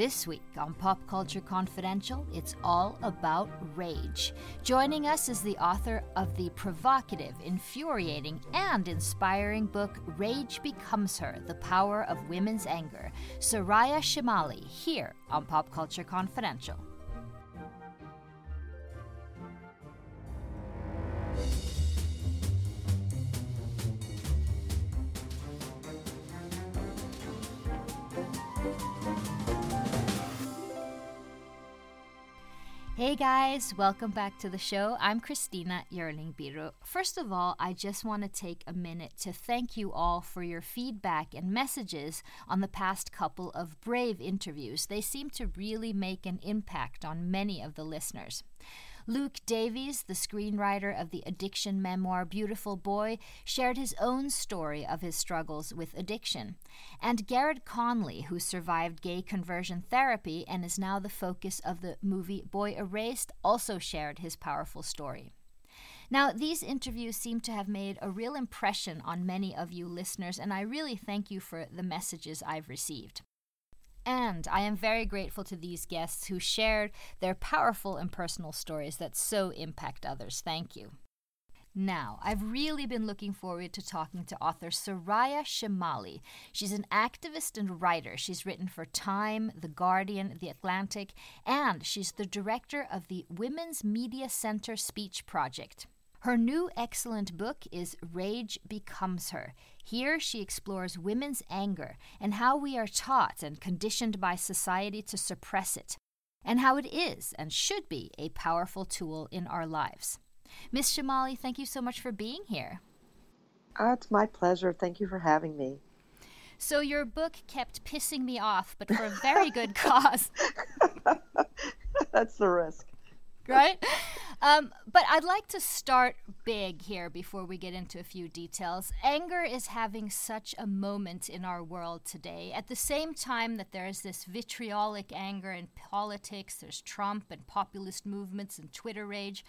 This week on Pop Culture Confidential, it's all about rage. Joining us is the author of the provocative, infuriating, and inspiring book Rage Becomes Her The Power of Women's Anger, Soraya Chemaly, here on Pop Culture Confidential. Hey guys, welcome back to the show. I'm Christina Yerling Biro. First of all, I just want to take a minute to thank you all for your feedback and messages on the past couple of Brave interviews. They seem to really make an impact on many of the listeners. Luke Davies, the screenwriter of the addiction memoir Beautiful Boy, shared his own story of his struggles with addiction. And Garrard Conley, who survived gay conversion therapy and is now the focus of the movie Boy Erased, also shared his powerful story. Now, these interviews seem to have made a real impression on many of you listeners, and I really thank you for the messages I've received. And I am very grateful to these guests who shared their powerful and personal stories that so impact others. Thank you. Now, I've really been looking forward to talking to author Soraya Chemaly. She's an activist and writer. She's written for Time, The Guardian, The Atlantic, and she's the director of the Women's Media Center Speech Project. Her new excellent book is Rage Becomes Her. Here she explores women's anger and how we are taught and conditioned by society to suppress it, and how it is and should be a powerful tool in our lives. Miss Chemaly, thank you so much for being here. Oh, it's my pleasure. Thank you for having me. So, your book kept pissing me off, but for a very good cause. That's the risk. Right? Um, but I'd like to start big here before we get into a few details. Anger is having such a moment in our world today. At the same time that there's this vitriolic anger in politics, there's Trump and populist movements and Twitter rage.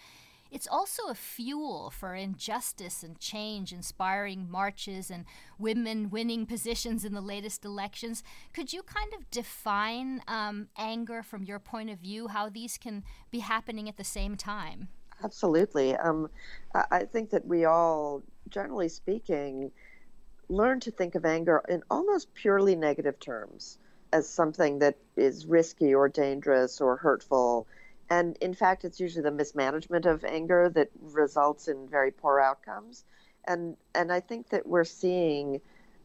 It's also a fuel for injustice and change, inspiring marches and women winning positions in the latest elections. Could you kind of define um, anger from your point of view, how these can be happening at the same time? Absolutely. Um, I think that we all, generally speaking, learn to think of anger in almost purely negative terms as something that is risky or dangerous or hurtful and in fact, it's usually the mismanagement of anger that results in very poor outcomes. And and I think that we're seeing,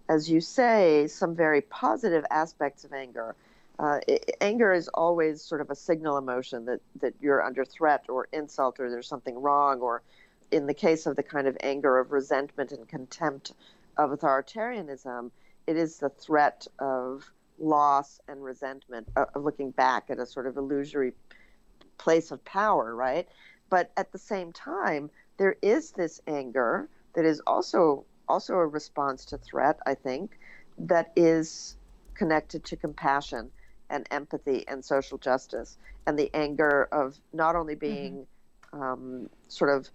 as you say, some very positive aspects of anger. Uh, it, anger is always sort of a signal emotion that that you're under threat or insult or there's something wrong or in the case of the kind of anger of resentment and contempt of authoritarianism, it is the threat of loss and resentment uh, of looking back at a sort of illusory place of power, right? But at the same time, there is this anger that is also also a response to threat, I think, that is connected to compassion and empathy and social justice and the anger of not only mm-hmm. being mm-hmm. um, sort of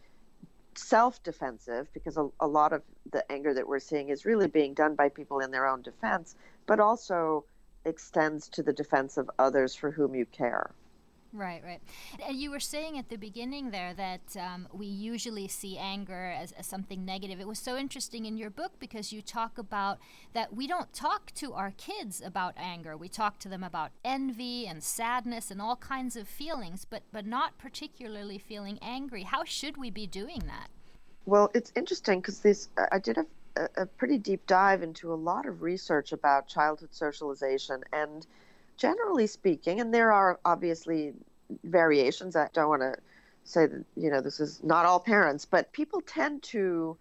self defensive, because a, a, lot of the anger that we're seeing is really being done by people in their own defense, but also extends to the defense of others for whom you care. Right, right. And you were saying at the beginning there that um, we usually see anger as, as, something negative. It was so interesting in your book because you talk about that we don't talk to our kids about anger. We talk to them about envy and sadness and all kinds of feelings, but, but not particularly feeling angry. How should we be doing that? Well, it's interesting because this I did a, a pretty deep dive into a lot of research about childhood socialization and generally speaking, and there are obviously variations. I don't want to say that, you know, this is not all parents, but people tend to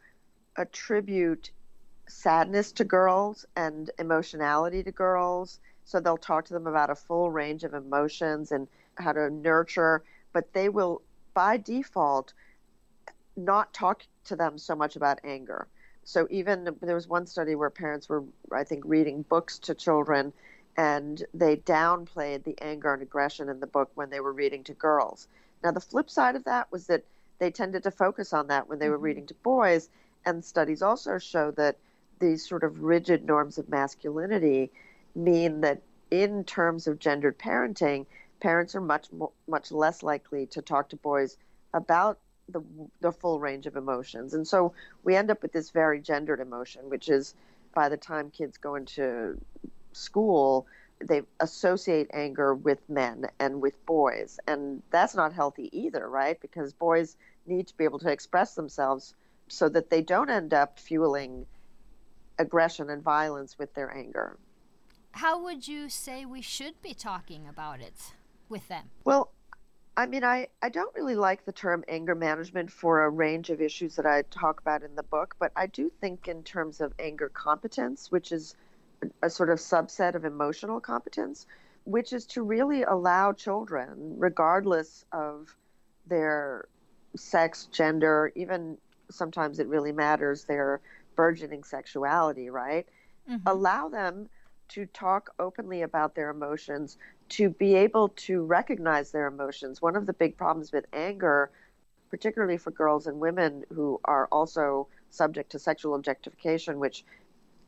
attribute sadness to girls and emotionality to girls. So they'll talk to them about a full range of emotions and how to nurture, but they will, by default, not talk to them so much about anger. So even there was one study where parents were, I think, reading books to children and they downplayed the anger and aggression in the book when they were reading to girls. Now, the flip side of that was that they tended to focus on that when they were mm-hmm. reading to boys, and studies also show that these sort of rigid norms of masculinity mean that in terms of gendered parenting, parents are much more, much less likely to talk to boys about the the full range of emotions, and so we end up with this very gendered emotion, which is by the time kids go into school, they associate anger with men and with boys, and that's not healthy either, right? Because boys need to be able to express themselves so that they don't end up fueling aggression and violence with their anger. How would you say we should be talking about it with them? Well, I mean, I, I don't really like the term anger management for a range of issues that I talk about in the book, but I do think in terms of anger competence, which is a, sort of subset of emotional competence, which is to really allow children, regardless of their sex, gender, even sometimes it really matters their burgeoning sexuality, right? Mm-hmm. Allow them to talk openly about their emotions, to be able to recognize their emotions. One of the big problems with anger, particularly for girls and women who are also subject to sexual objectification, which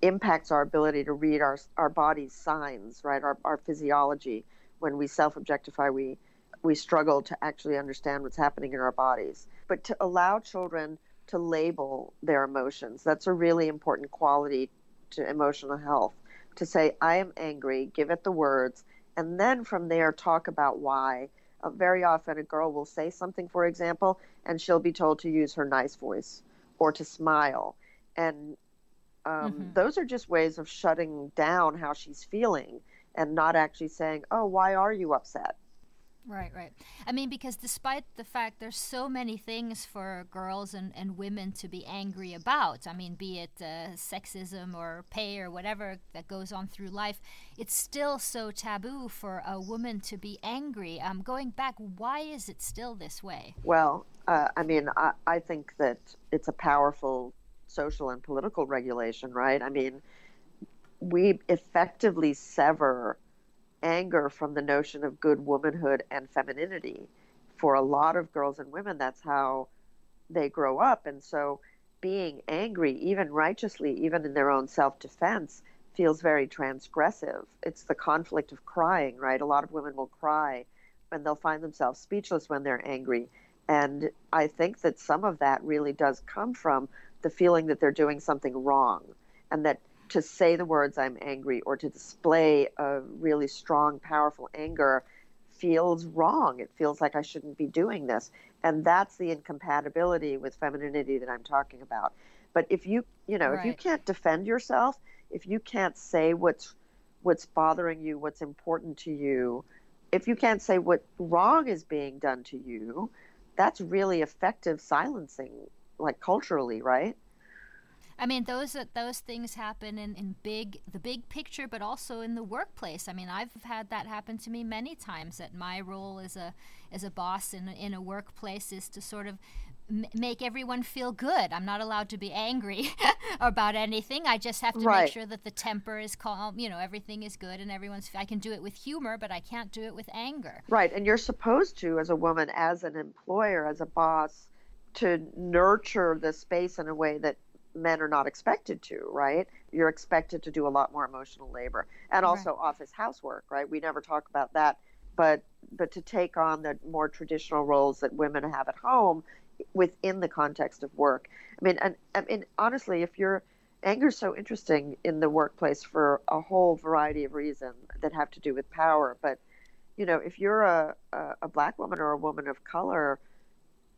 impacts our ability to read our, our body's signs, right? Our, our physiology. When we self objectify, we, we struggle to actually understand what's happening in our bodies. But to allow children to label their emotions. That's a really important quality to emotional health. To say, I am angry, give it the words, and then from there talk about why. Uh, very often, a girl will say something, for example, and she'll be told to use her nice voice or to smile. And um, mm-hmm. those are just ways of shutting down how she's feeling and not actually saying, Oh, why are you upset? Right, right. I mean, because despite the fact there's so many things for girls and, and women to be angry about, I mean, be it uh, sexism or pay or whatever that goes on through life, it's still so taboo for a woman to be angry. Um, going back, why is it still this way? Well, uh, I mean, I, I think that it's a powerful social and political regulation, right? I mean, we effectively sever anger from the notion of good womanhood and femininity. For a lot of girls and women, that's how they grow up. And so being angry, even righteously, even in their own self defense, feels very transgressive. It's the conflict of crying, right? A lot of women will cry and they'll find themselves speechless when they're angry. And I think that some of that really does come from the feeling that they're doing something wrong and that to say the words I'm angry or to display a really strong, powerful anger feels wrong. It feels like I shouldn't be doing this. And that's the incompatibility with femininity that I'm talking about. But if you, you know, right. if you can't defend yourself, if you can't say what's what's bothering you, what's important to you, if you can't say what wrong is being done to you, that's really effective silencing like culturally, right? I mean, those those things happen in, in big the big picture, but also in the workplace. I mean, I've had that happen to me many times. That my role as a as a boss in in a workplace is to sort of m- make everyone feel good. I'm not allowed to be angry about anything. I just have to right. make sure that the temper is calm. You know, everything is good, and everyone's. I can do it with humor, but I can't do it with anger. Right, and you're supposed to, as a woman, as an employer, as a boss, to nurture the space in a way that men are not expected to, right? You're expected to do a lot more emotional labor and also right. office housework, right? We never talk about that, but but to take on the more traditional roles that women have at home within the context of work. I mean, and I mean honestly, if you're anger is so interesting in the workplace for a whole variety of reasons that have to do with power, but you know, if you're a, a, a black woman or a woman of color,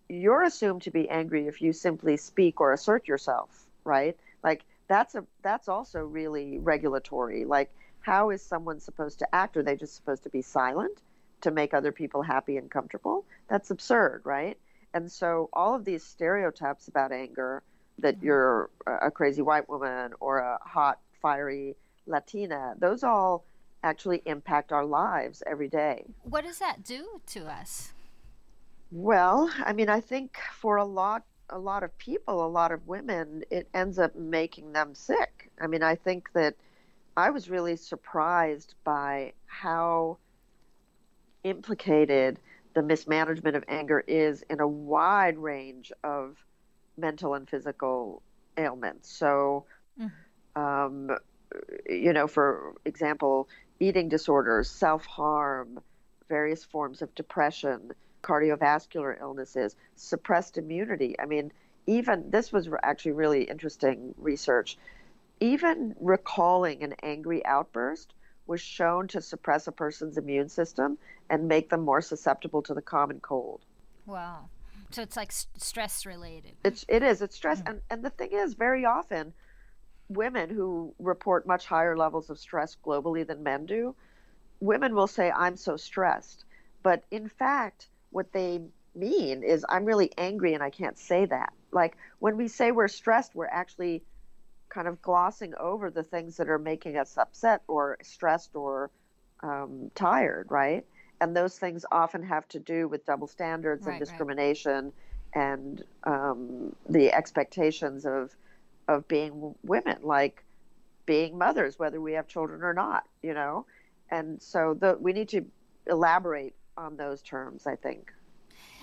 you're assumed to be angry if you simply speak or assert yourself right? Like that's a that's also really regulatory. Like how is someone supposed to act? Are they just supposed to be silent to make other people happy and comfortable? That's absurd, right? And so all of these stereotypes about anger that mm-hmm. you're a crazy white woman or a hot fiery Latina, those all actually impact our lives every day. What does that do to us? Well, I mean, I think for a lot a lot of people, a lot of women, it ends up making them sick. I mean, I think that I was really surprised by how implicated the mismanagement of anger is in a wide range of mental and physical ailments. So, mm. um, you know, for example, eating disorders, self harm, various forms of depression, cardiovascular illnesses, suppressed immunity. I mean, even this was actually really interesting research. Even recalling an angry outburst was shown to suppress a person's immune system and make them more susceptible to the common cold. Wow. So it's like stress related. It's it is. It's stress, mm. and and the thing is, very often, women who report much higher levels of stress globally than men do, women will say, "I'm so stressed," but in fact, what they mean is, "I'm really angry and I can't say that." Like when we say we're stressed, we're actually kind of glossing over the things that are making us upset or stressed or um, tired, right? and those things often have to do with double standards right, and discrimination right. and um, the expectations of of being women, like being mothers, whether we have children or not, you know. And so the, we need to elaborate on those terms, I think.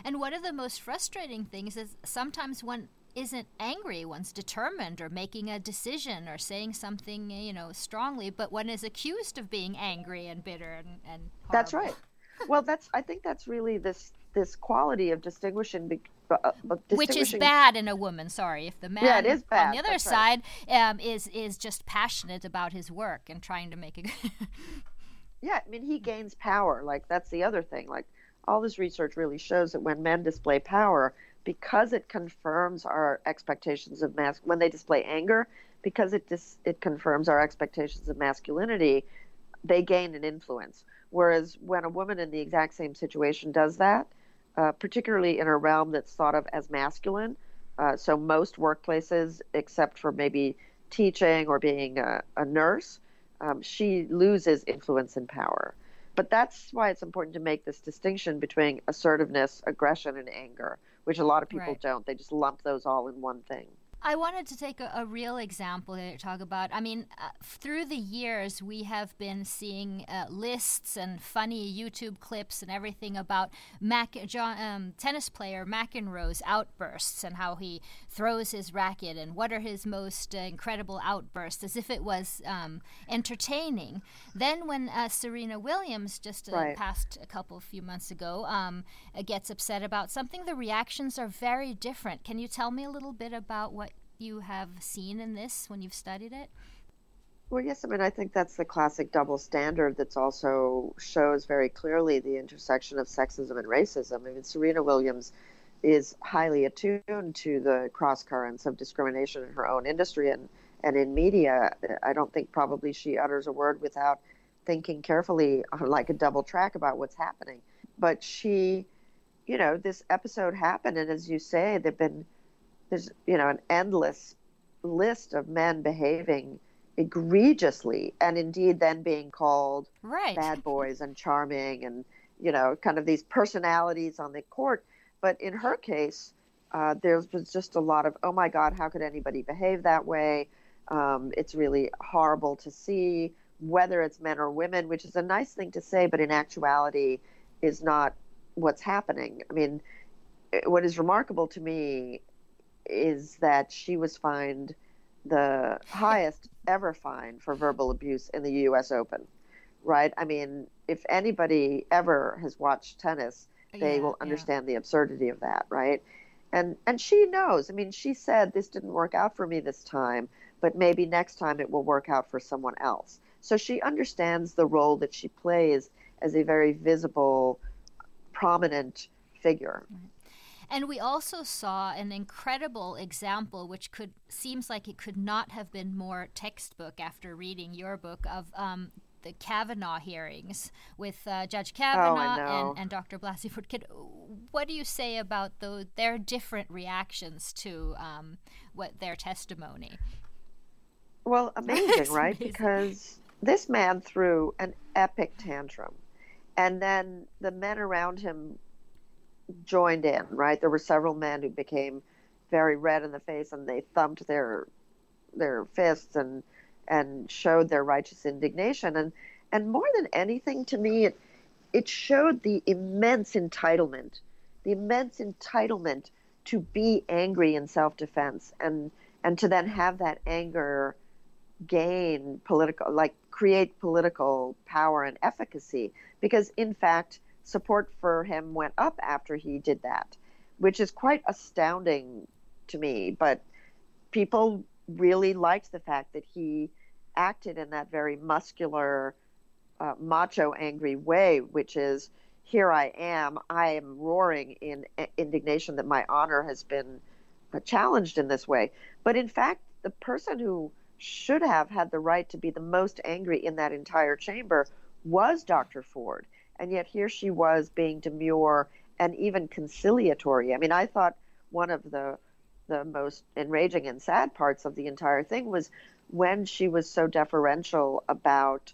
And one of the most frustrating things is sometimes one isn't angry, one's determined or making a decision or saying something, you know, strongly, but one is accused of being angry and bitter and, and That's right well, that's I think that's really this this quality of distinguishing, uh, of distinguishing which is bad in a woman. Sorry, if the man yeah, it is bad. on the other that's side right. um, is is just passionate about his work and trying to make it. yeah, I mean he gains power. Like that's the other thing. Like all this research really shows that when men display power, because it confirms our expectations of mas when they display anger, because it dis- it confirms our expectations of masculinity, they gain an influence. Whereas when a woman in the exact same situation does that, uh, particularly in a realm that's thought of as masculine, uh, so most workplaces, except for maybe teaching or being a, a nurse, um, she loses influence and power. But that's why it's important to make this distinction between assertiveness, aggression, and anger, which a lot of people right. don't. They just lump those all in one thing. I wanted to take a, a real example here to talk about. I mean, uh, through the years, we have been seeing uh, lists and funny YouTube clips and everything about Mac, John, um, tennis player McEnroe's outbursts and how he throws his racket and what are his most uh, incredible outbursts, as if it was um, entertaining. Then, when uh, Serena Williams just uh, right. passed a couple few months ago um, uh, gets upset about something, the reactions are very different. Can you tell me a little bit about what you have seen in this when you've studied it? Well, yes. I mean, I think that's the classic double standard that's also shows very clearly the intersection of sexism and racism. I mean, Serena Williams is highly attuned to the cross currents of discrimination in her own industry and, and in media. I don't think probably she utters a word without thinking carefully on like a double track about what's happening. But she, you know, this episode happened, and as you say, there've been there's you know an endless list of men behaving egregiously and indeed then being called right. bad boys and charming and you know kind of these personalities on the court. But in her case uh, there was just a lot of oh my god how could anybody behave that way? Um, it's really horrible to see whether it's men or women which is a nice thing to say but in actuality is not what's happening. I mean what is remarkable to me is that she was fined the highest ever fine for verbal abuse in the U.S. Open. Right? I mean, if anybody ever has watched tennis, they yeah, will understand yeah. the absurdity of that, right? And and she knows. I mean, she said this didn't work out for me this time, but maybe next time it will work out for someone else. So she understands the role that she plays as a very visible, prominent figure. Right. And we also saw an incredible example, which could seems like it could not have been more textbook after reading your book of um, the Kavanaugh hearings with uh, Judge Kavanaugh oh, and, and Dr. Blasey Ford. What do you say about the, their different reactions to um, what their testimony? Well, amazing, right? Amazing. Because this man threw an epic tantrum, and then the men around him joined in, right? There were several men who became very red in the face and they thumped their their fists and and showed their righteous indignation and and more than anything to me it it showed the immense entitlement the immense entitlement to be angry in self-defense and and to then have that anger gain political, like create political power and efficacy. Because in fact, support for him went up after he did that, which is quite astounding to me. But people really liked the fact that he acted in that very muscular, uh, macho, angry way, which is here I am, I am roaring in indignation that my honor has been uh, challenged in this way. But in fact, the person who should have had the right to be the most angry in that entire chamber was Dr. Ford. And yet here she was being demure and even conciliatory. I mean, I thought one of the the most enraging and sad parts of the entire thing was when she was so deferential about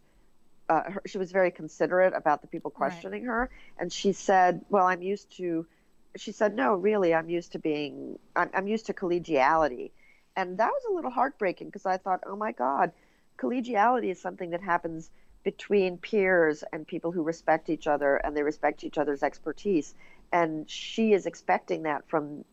uh, her, she was very considerate about the people questioning right. her and she said well i'm used to she said no really i'm used to being i'm, I'm used to collegiality and that was a little heartbreaking because i thought oh my god collegiality is something that happens between peers and people who respect each other and they respect each other's expertise and she is expecting that from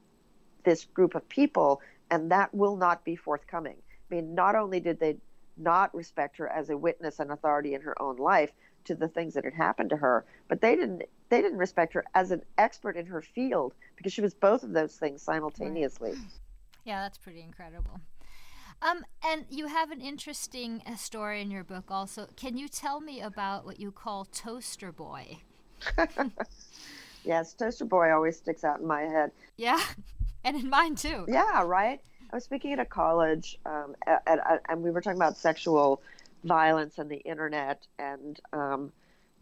this group of people and that will not be forthcoming I mean, not only did they not respect her as a witness and authority in her own life to the things that had happened to her, but they didn't they didn't respect her as an expert in her field because she was both of those things simultaneously. Right. Yeah, that's pretty incredible. Um, and you have an interesting uh, story in your book also. Can you tell me about what you call Toaster Boy? yes, Toaster Boy always sticks out in my head. Yeah, and in mine too. Yeah, right. I was speaking at a college, um, at, at, and we were talking about sexual violence and the internet, and um,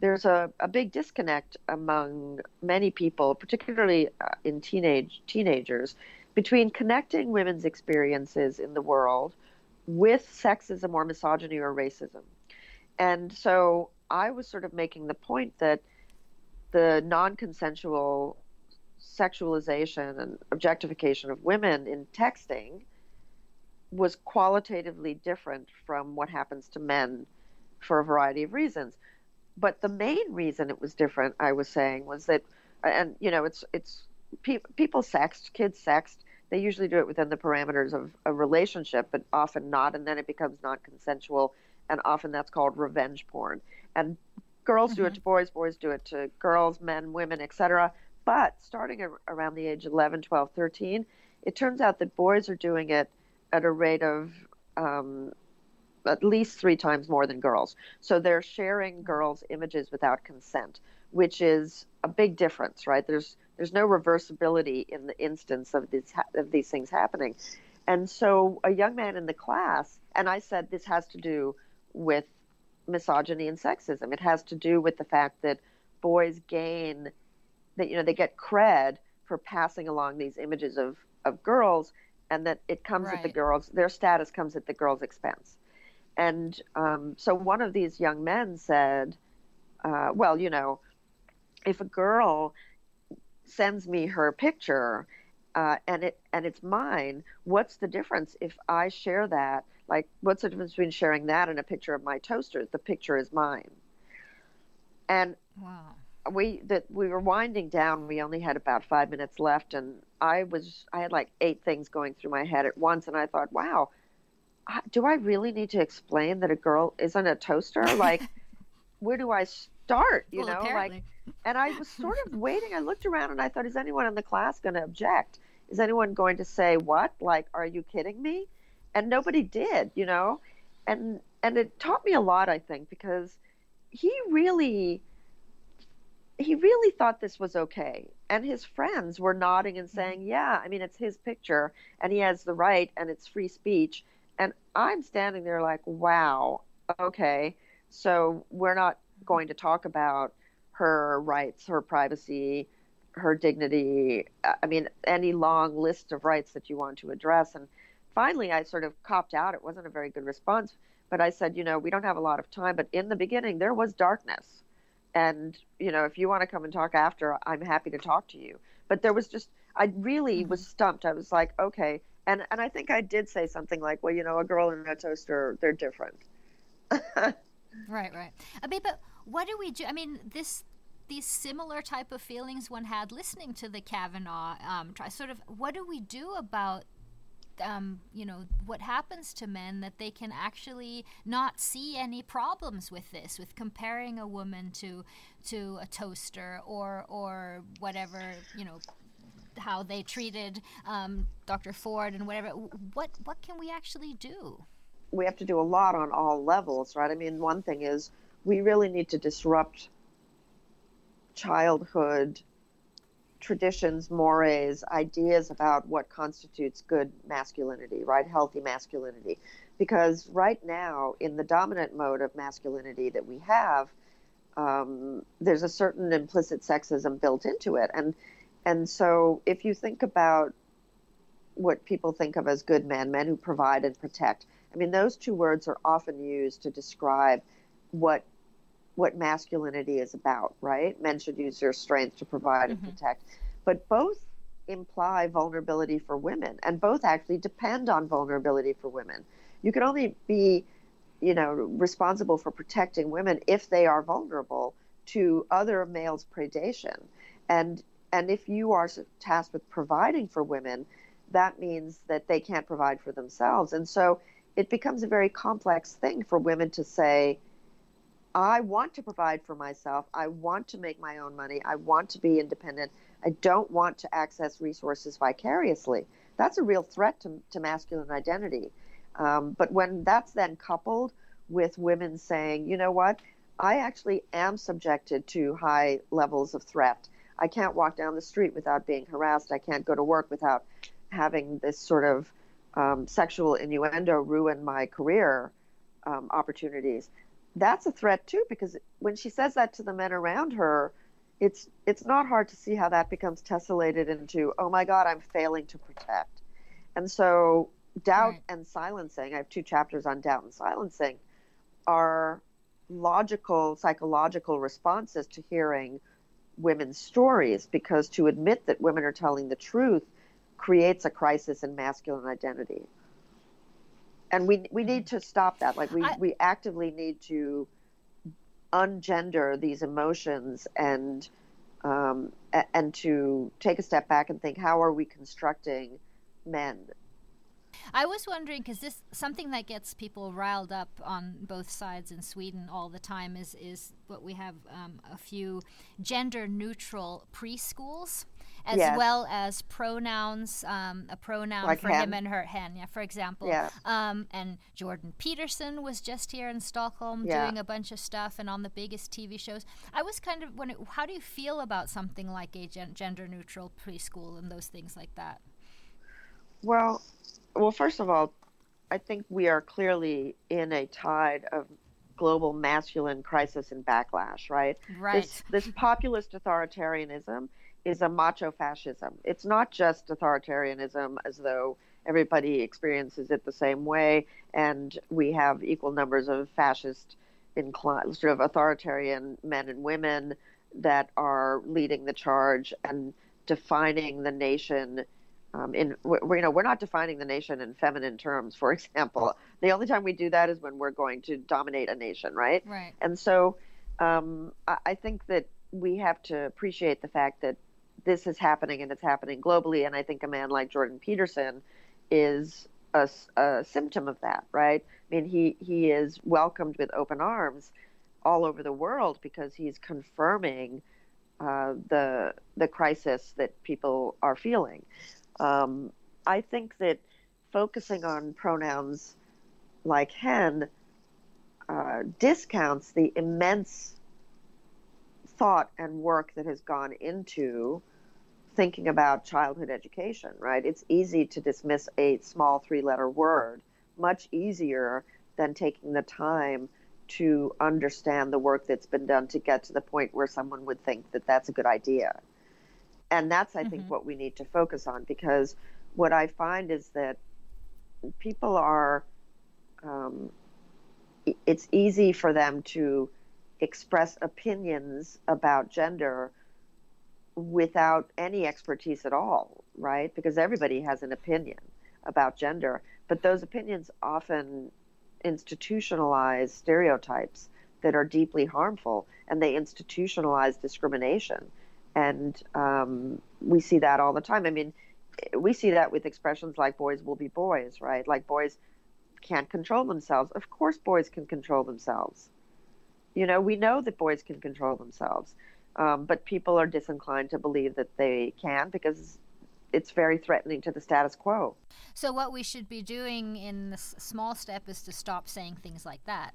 there's a, a big disconnect among many people, particularly uh, in teenage teenagers, between connecting women's experiences in the world with sexism or misogyny or racism. And so I was sort of making the point that the non consensual sexualization and objectification of women in texting was qualitatively different from what happens to men for a variety of reasons. But the main reason it was different, I was saying, was that, and you know, it's it's pe- people sext, kids sext. They usually do it within the parameters of a relationship, but often not, and then it becomes non-consensual, and often that's called revenge porn. And girls mm-hmm. do it mm-hmm. to boys, boys do it to girls, men, women, etc. But starting around the age 11, 12, 13, it turns out that boys are doing it at a rate of um, at least three times more than girls. So they're sharing girls' images without consent, which is a big difference, right? There's there's no reversibility in the instance of these of these things happening. And so a young man in the class, and I said this has to do with misogyny and sexism. It has to do with the fact that boys gain that you know they get cred for passing along these images of of girls and that it comes right. at the girls their status comes at the girls expense and um, so one of these young men said uh, well you know if a girl sends me her picture uh, and it and it's mine what's the difference if i share that like what's the difference between sharing that and a picture of my toaster the picture is mine and wow we that we were winding down. We only had about five minutes left, and I was I had like eight things going through my head at once, and I thought, wow, do I really need to explain that a girl isn't a toaster? Like, where do I start? You well, know, apparently. like, and I was sort of waiting. I looked around and I thought, is anyone in the class going to object? Is anyone going to say what? Like, are you kidding me? And nobody did, you know, and and it taught me a lot, I think, because he really he really thought this was okay. And his friends were nodding and saying, mm-hmm. Yeah, I mean, it's his picture and he has the right and it's free speech. And I'm standing there like, Wow, okay. So we're not going to talk about her rights, her privacy, her dignity. I mean, any long list of rights that you want to address. And finally, I sort of copped out. It wasn't a very good response. But I said, You know, we don't have a lot of time. But in the beginning, there was darkness and you know if you want to come and talk after i'm happy to talk to you but there was just i really mm-hmm. was stumped i was like okay and and i think i did say something like well you know a girl and a toaster they're different right right i mean but what do we do i mean this these similar type of feelings one had listening to the kavanaugh um, try sort of what do we do about um, you know what happens to men that they can actually not see any problems with this with comparing a woman to to a toaster or or whatever you know how they treated um, Dr. Ford and whatever. What what can we actually do? We have to do a lot on all levels, right? I mean, one thing is we really need to disrupt childhood traditions, mores, ideas about what constitutes good masculinity, right? Healthy masculinity. Because right now, in the dominant mode of masculinity that we have, um, there's a certain implicit sexism built into it. And and so if you think about what people think of as good men, men who provide and protect, I mean, those two words are often used to describe what what masculinity is about, right? Men should use their strength to provide mm-hmm. and protect. But both imply vulnerability for women, and both actually depend on vulnerability for women. You can only be, you know, responsible for protecting women if they are vulnerable to other males' predation. And and if you are tasked with providing for women, that means that they can't provide for themselves. And so it becomes a very complex thing for women to say, I want to provide for myself. I want to make my own money. I want to be independent. I don't want to access resources vicariously. That's a real threat to, to masculine identity. Um, but when that's then coupled with women saying, you know what, I actually am subjected to high levels of threat I can't walk down the street without being harassed. I can't go to work without having this sort of um, sexual innuendo ruin my career um, opportunities. That's a threat too, because when she says that to the men around her, it's it's not hard to see how that becomes tessellated into, oh my God, I'm failing to protect. And so doubt right. and silencing, I have two chapters on doubt and silencing, are logical psychological responses to hearing women's stories because to admit that women are telling the truth creates a crisis in masculine identity. And we we need to stop that. Like we, I, we actively need to ungender these emotions and um, and to take a step back and think how are we constructing men? I was wondering because this something that gets people riled up on both sides in Sweden all the time is is what we have um, a few gender neutral preschools as yes. well as pronouns, um, a pronoun like for hen. him and her, hen, yeah, for example. Yeah. Um, and Jordan Peterson was just here in Stockholm yeah. doing a bunch of stuff and on the biggest TV shows. I was kind of wondering, how do you feel about something like a gen- gender neutral preschool and those things like that? Well, well, first of all, I think we are clearly in a tide of global masculine crisis and backlash, right? Right. This, this populist authoritarianism is a macho fascism. It's not just authoritarianism as though everybody experiences it the same way and we have equal numbers of fascist inclined sort of authoritarian men and women that are leading the charge and defining the nation um, in we, you know we're not defining the nation in feminine terms for example. The only time we do that is when we're going to dominate a nation right? Right. And so um, I, I think that we have to appreciate the fact that this is happening and it's happening globally and i think a man like jordan peterson is a, a symptom of that right i mean he he is welcomed with open arms all over the world because he's confirming uh, the the crisis that people are feeling. Um, I think that focusing on pronouns like hen uh, discounts the immense thought and work that has gone into thinking about childhood education, right? It's easy to dismiss a small three letter word, much easier than taking the time to understand the work that's been done to get to the point where someone would think that that's a good idea and that's i mm-hmm. think what we need to focus on because what i find is that people are um, it's easy for them to express opinions about gender without any expertise at all right because everybody has an opinion about gender but those opinions often institutionalize stereotypes that are deeply harmful and they institutionalize discrimination and um, we see that all the time. I mean, we see that with expressions like boys will be boys, right? Like boys can't control themselves. Of course, boys can control themselves. You know, we know that boys can control themselves, um, but people are disinclined to believe that they can because it's very threatening to the status quo. So, what we should be doing in this small step is to stop saying things like that.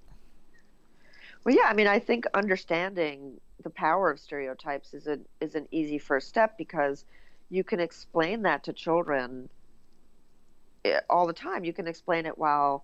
Well, yeah, I mean, I think understanding the power of stereotypes is a is an easy first step because you can explain that to children eh, all the time. You can explain it while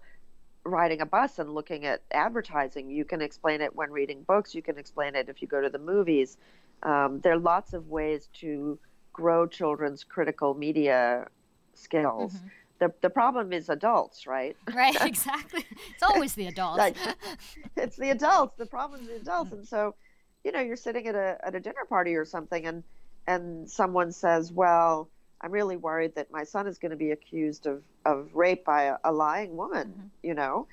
riding a bus and looking at advertising. You can explain it when reading books. You can explain it if you go to the movies. Um, there are lots of ways to grow children's critical media skills. Mm-hmm. The, the problem is adults, right? Right, exactly. It's always the adults. like, it's the adults. The problem is the adults. And so, you know, you're sitting at a, at a dinner party or something and, and someone says, well, I'm really worried that my son is going to be accused of, of rape by a, a lying woman, mm-hmm. you know?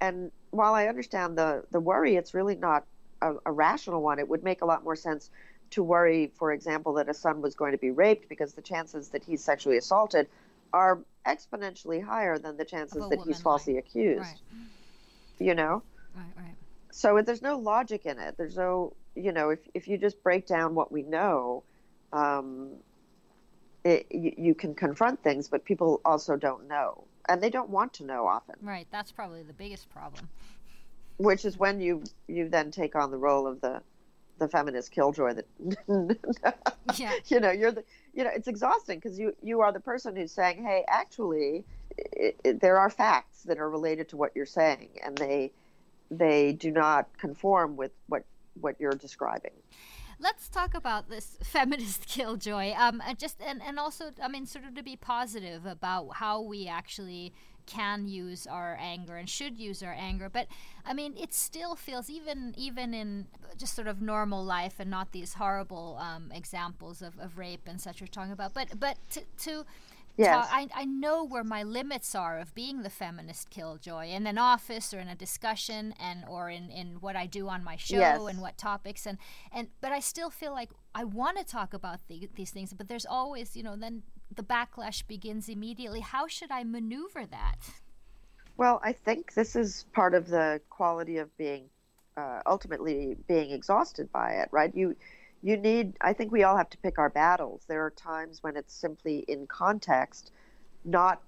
And while I understand the, the worry, it's really not a, a rational one. It would make a lot more sense to worry, for example, that a son was going to be raped because the chances that he's sexually assaulted are exponentially higher than the chances that he's falsely accused. Right. You know? Right, right. So there's no logic in it. There's no, you know, if, if you just break down what we know, um, it, you, you can confront things, but people also don't know. And they don't want to know often. Right. That's probably the biggest problem. Which is when you you then take on the role of the the feminist killjoy that yeah. you know you're the you know it's exhausting because you you are the person who's saying hey actually it, it, there are facts that are related to what you're saying and they they do not conform with what what you're describing let's talk about this feminist killjoy. Um just and and also i mean sort of to be positive about how we actually can use our anger and should use our anger. But i mean it still feels even even in just sort of normal life and not these horrible um, examples of, of rape and such we're talking about but but to, to Yes. I, I know where my limits are of being the feminist killjoy in an office or in a discussion and or in, in what I do on my show yes. and what topics and, and but I still feel like I want to talk about the, these things but there's always you know then the backlash begins immediately. How should I maneuver that? Well, I think this is part of the quality of being uh, ultimately being exhausted by it, right? You you need I think we all have to pick our battles. There are times when it's simply in context not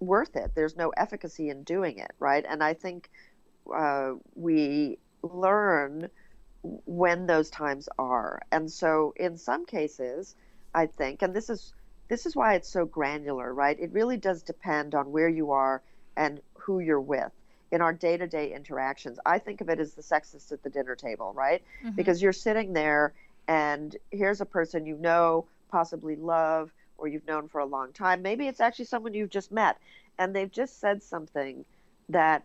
worth it. There's no efficacy in doing it, right? And I think uh, we learn when those times are. And so in some cases, I think, and this is this is why it's so granular, right? It really does depend on where you are and who you're with in our day to day interactions. I think of it as the sexist at the dinner table, right? Mm-hmm. Because you're sitting there and here's a person you know, possibly love, or you've known for a long time. Maybe it's actually someone you've just met and they've just said something that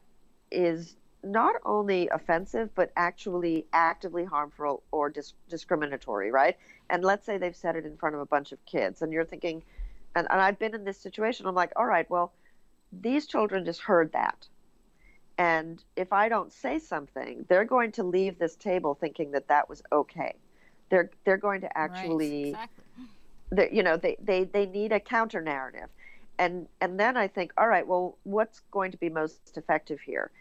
is not only offensive, but actually actively harmful or dis- discriminatory, right? And let's say they've said it in front of a bunch of kids, and you're thinking, and, and I've been in this situation, I'm like, all right, well, these children just heard that. And if I don't say something, they're going to leave this table thinking that that was okay. They're they're going to actually, right, exactly. you know, they, they they need a counter narrative, and and then I think, all right, well, what's going to be most effective here?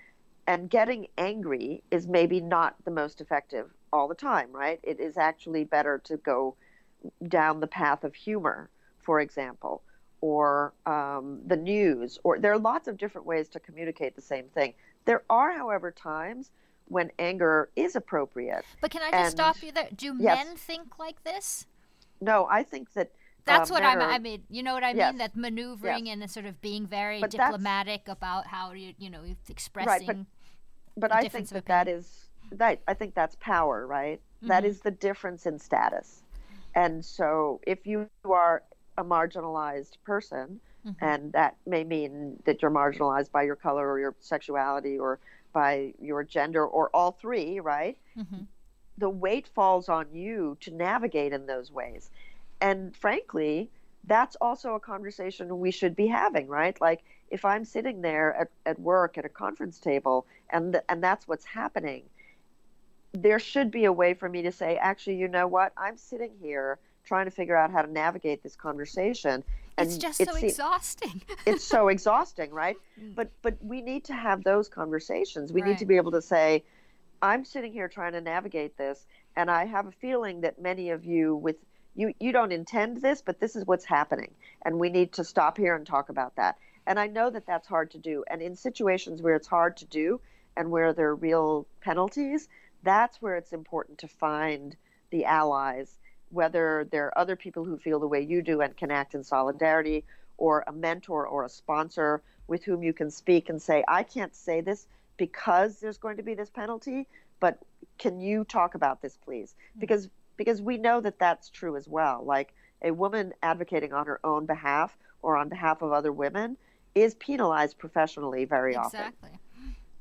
and getting angry is maybe not the most effective all the time, right? It is actually better to go down the path of humor, for example, or um, the news, or there are lots of different ways to communicate the same thing. There are, however, times when anger is appropriate. But can I just and, stop you there? Do yes. men think like this? No, I think that that's uh, what I'm, I mean. You know what I yes. mean? That maneuvering yes. and sort of being very but diplomatic about how you, you know, expressing. Right, but but I think that that is that I think that's power, right? Mm-hmm. That is the difference in status. And so if you are a marginalized person, mm-hmm. and that may mean that you're marginalized by your color or your sexuality or by your gender or all three, right? Mm-hmm. The weight falls on you to navigate in those ways. And frankly, that's also a conversation we should be having, right? Like if I'm sitting there at, at work at a conference table and th- and that's what's happening, there should be a way for me to say, actually, you know what? I'm sitting here trying to figure out how to navigate this conversation. And it's just so exhausting. it's so exhausting, right? Mm. But but we need to have those conversations. We right. need to be able to say, I'm sitting here trying to navigate this, and I have a feeling that many of you with you you don't intend this, but this is what's happening, and we need to stop here and talk about that. And I know that that's hard to do. And in situations where it's hard to do and where there are real penalties, that's where it's important to find the allies, whether there are other people who feel the way you do and can act in solidarity, or a mentor or a sponsor with whom you can speak and say, I can't say this because there's going to be this penalty, but can you talk about this, please? Mm-hmm. Because because we know that that's true as well. Like a woman advocating on her own behalf or on behalf of other women is penalized professionally very exactly. often. Exactly.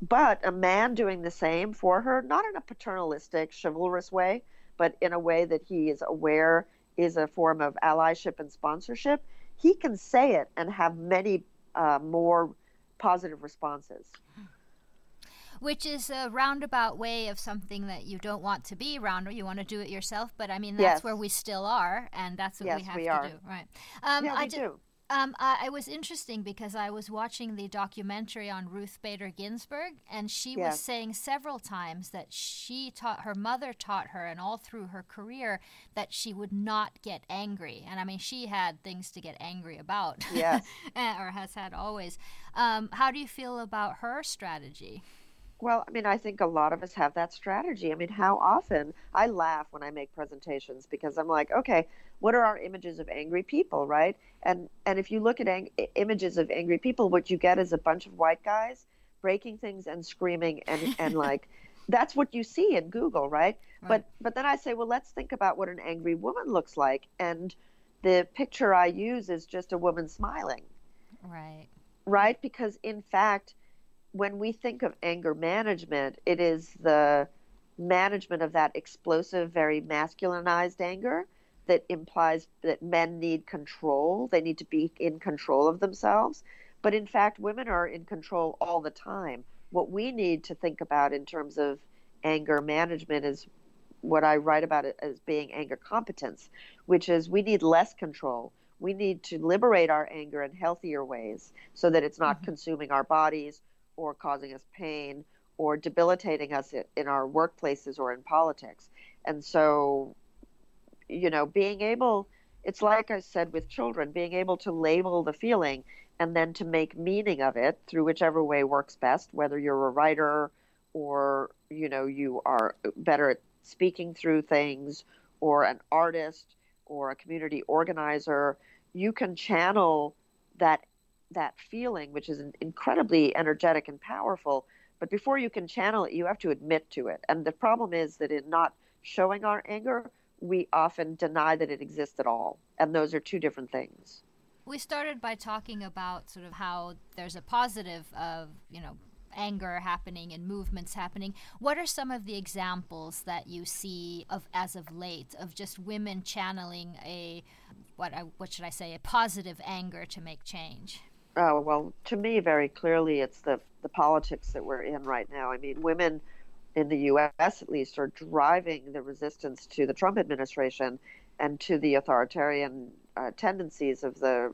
But a man doing the same for her, not in a paternalistic, chivalrous way, but in a way that he is aware is a form of allyship and sponsorship, he can say it and have many uh, more positive responses. Which is a roundabout way of something that you don't want to be round, or you want to do it yourself. But I mean, that's yes. where we still are, and that's what yes, we have we to do, right? Um, yeah, we do. Um, I, it was interesting because I was watching the documentary on Ruth Bader Ginsburg, and she yes. was saying several times that she taught her mother taught her, and all through her career, that she would not get angry. And I mean, she had things to get angry about, yes, or has had always. Um, how do you feel about her strategy? Well, I mean, I think a lot of us have that strategy. I mean, how often I laugh when I make presentations because I'm like, okay, what are our images of angry people, right? And and if you look at ang- images of angry people, what you get is a bunch of white guys breaking things and screaming and and like that's what you see in Google, right? right? But but then I say, well, let's think about what an angry woman looks like, and the picture I use is just a woman smiling. Right. Right, because in fact, when we think of anger management, it is the management of that explosive, very masculinized anger that implies that men need control. They need to be in control of themselves. But in fact, women are in control all the time. What we need to think about in terms of anger management is what I write about it as being anger competence, which is we need less control. We need to liberate our anger in healthier ways so that it's not mm-hmm. consuming our bodies or causing us pain or debilitating us in our workplaces or in politics. And so you know, being able, it's like I said with children, being able to label the feeling and then to make meaning of it through whichever way works best, whether you're a writer or, you know, you are better at speaking through things or an artist or a community organizer, you can channel that that feeling, which is incredibly energetic and powerful. But before you can channel it, you have to admit to it. And the problem is that in not showing our anger, we often deny that it exists at all. And those are two different things. We started by talking about sort of how there's a positive of, you know, anger happening and movements happening. What are some of the examples that you see of as of late of just women channeling a what I, what should I say a positive anger to make change? Oh well, to me, very clearly, it's the the politics that we're in right now. I mean, women in the U.S. at least, are driving the resistance to the Trump administration and to the authoritarian uh, tendencies of the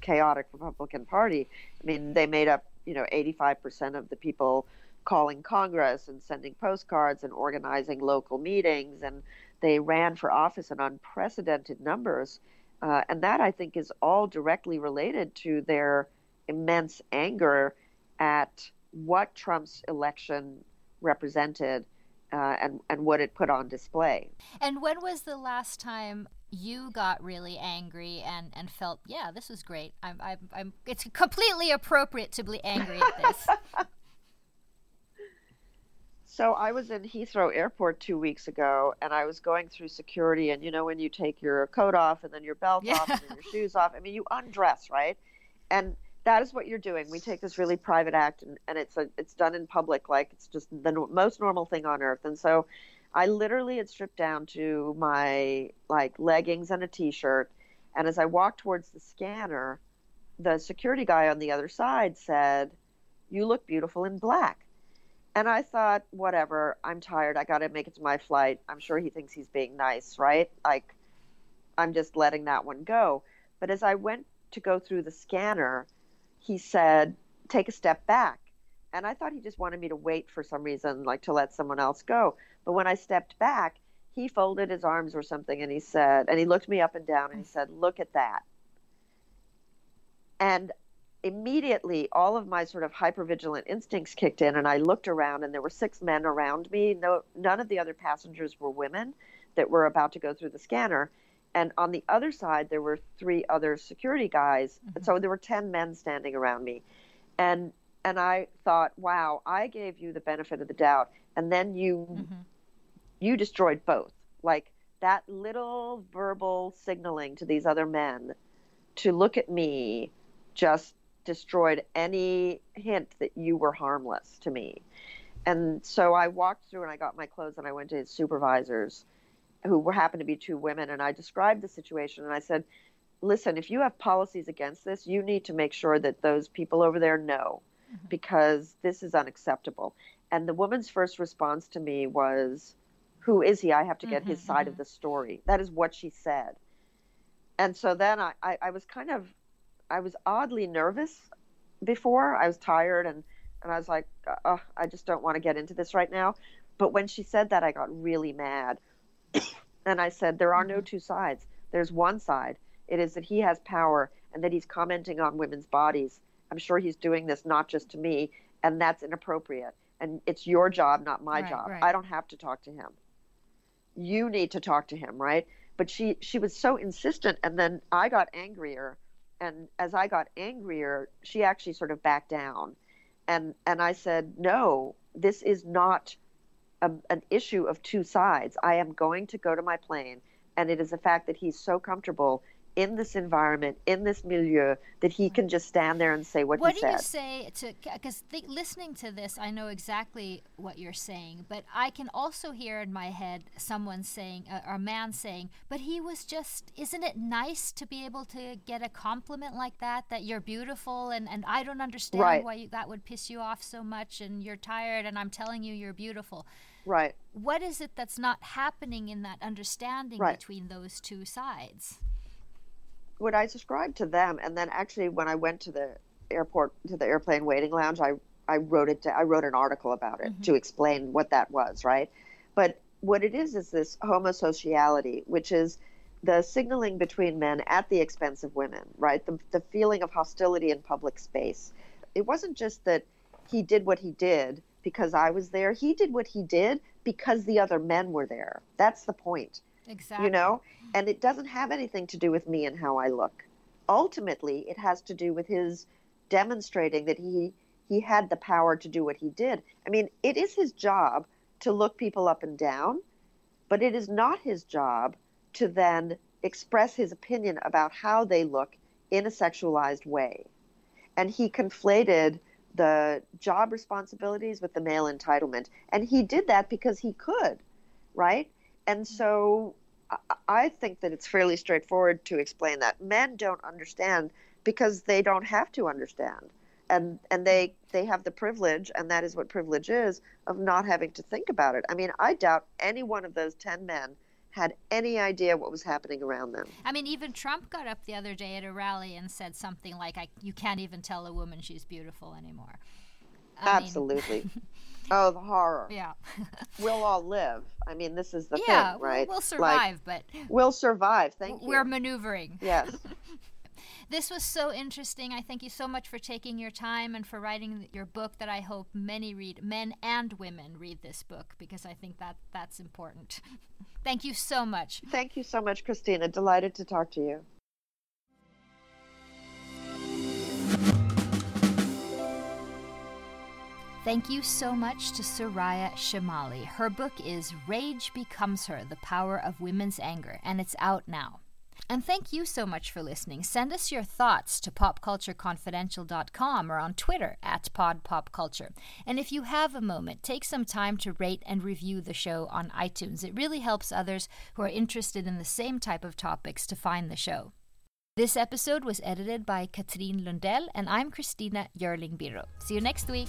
chaotic Republican Party. I mean, they made up, you know, 85% of the people calling Congress and sending postcards and organizing local meetings, and they ran for office in unprecedented numbers. Uh, and that, I think, is all directly related to their immense anger at what Trump's election represented uh, and and what it put on display. And when was the last time you got really angry and and felt, yeah, this is great. I'm I'm, I'm it's completely appropriate to be angry at this. so I was in Heathrow Airport two weeks ago, and I was going through security, and you know when you take your coat off and then your belt yeah. off and then your shoes off. I mean, you undress, right? And that is what you're doing. We take this really private act, and, and it's a, it's done in public, like it's just the no- most normal thing on earth. And so, I literally had stripped down to my like leggings and a t-shirt, and as I walked towards the scanner, the security guy on the other side said, "You look beautiful in black." And I thought, whatever, I'm tired. I got to make it to my flight. I'm sure he thinks he's being nice, right? Like, I'm just letting that one go. But as I went to go through the scanner, he said, take a step back. And I thought he just wanted me to wait for some reason, like to let someone else go. But when I stepped back, he folded his arms or something and he said, and he looked me up and down and he said, Look at that. And immediately all of my sort of hypervigilant instincts kicked in and I looked around and there were six men around me. No, none of the other passengers were women that were about to go through the scanner. And on the other side, there were three other security guys. Mm-hmm. So there were 10 men standing around me. And and I thought, wow, I gave you the benefit of the doubt. And then you mm-hmm. you destroyed both. Like that little verbal signaling to these other men to look at me just destroyed any hint that you were harmless to me. And so I walked through and I got my clothes and I went to his supervisors who happened to be two women, and I described the situation and I said, listen, if you have policies against this, you need to make sure that those people over there know mm-hmm. because this is unacceptable. And the woman's first response to me was, Who is he? I have to get mm-hmm, his side mm-hmm. of the story. That is what she said. And so then I, I, I was kind of, I was oddly nervous before. I was tired and, and I was like, oh, I just don't want to get into this right now. But when she said that, I got really mad and I said, There are no two sides. There's one side. It is that he has power and that he's commenting on women's bodies. I'm sure he's doing this not just to me, and that's inappropriate. And it's your job, not my right, job. Right. I don't have to talk to him. You need to talk to him, right? But she she was so insistent, and then I got angrier, and as I got angrier, she actually sort of backed down, and and I said, no, this is not a, an issue of two sides. I am going to go to my plane, and it is the fact that he's so comfortable in this environment, in this milieu, that he can just stand there and say what, what he said. What do you say to? Because listening to this, I know exactly what you're saying, but I can also hear in my head someone saying, uh, or a man saying, "But he was just. Isn't it nice to be able to get a compliment like that? That you're beautiful, and and I don't understand right. why you, that would piss you off so much, and you're tired, and I'm telling you you're beautiful." Right. What is it that's not happening in that understanding right. between those two sides? What I described to them, and then actually when I went to the airport to the airplane waiting lounge, I I wrote it. To, I wrote an article about it mm-hmm. to explain what that was. Right. But what it is is this homosociality, which is the signaling between men at the expense of women. Right. The the feeling of hostility in public space. It wasn't just that he did what he did because I was there. He did what he did because the other men were there. That's the point. Exactly. You know? And it doesn't have anything to do with me and how I look. Ultimately, it has to do with his demonstrating that he he had the power to do what he did. I mean, it is his job to look people up and down, but it is not his job to then express his opinion about how they look in a sexualized way. And he conflated the job responsibilities with the male entitlement. And he did that because he could, right? And so I think that it's fairly straightforward to explain that. Men don't understand because they don't have to understand. And and they they have the privilege, and that is what privilege is, of not having to think about it. I mean, I doubt any one of those ten men had any idea what was happening around them. I mean, even Trump got up the other day at a rally and said something like, I, "You can't even tell a woman she's beautiful anymore." I Absolutely. oh, the horror. Yeah. we'll all live. I mean, this is the yeah, thing, right? We'll survive, like, but we'll survive. Thank you. We're maneuvering. Yes. This was so interesting. I thank you so much for taking your time and for writing your book that I hope many read, men and women read this book because I think that that's important. thank you so much. Thank you so much, Christina. Delighted to talk to you. Thank you so much to Soraya Chemaly. Her book is Rage Becomes Her The Power of Women's Anger, and it's out now. And thank you so much for listening. Send us your thoughts to popcultureconfidential.com or on Twitter at podpopculture. And if you have a moment, take some time to rate and review the show on iTunes. It really helps others who are interested in the same type of topics to find the show. This episode was edited by Katrin Lundell, and I'm Christina Yerling Biro. See you next week.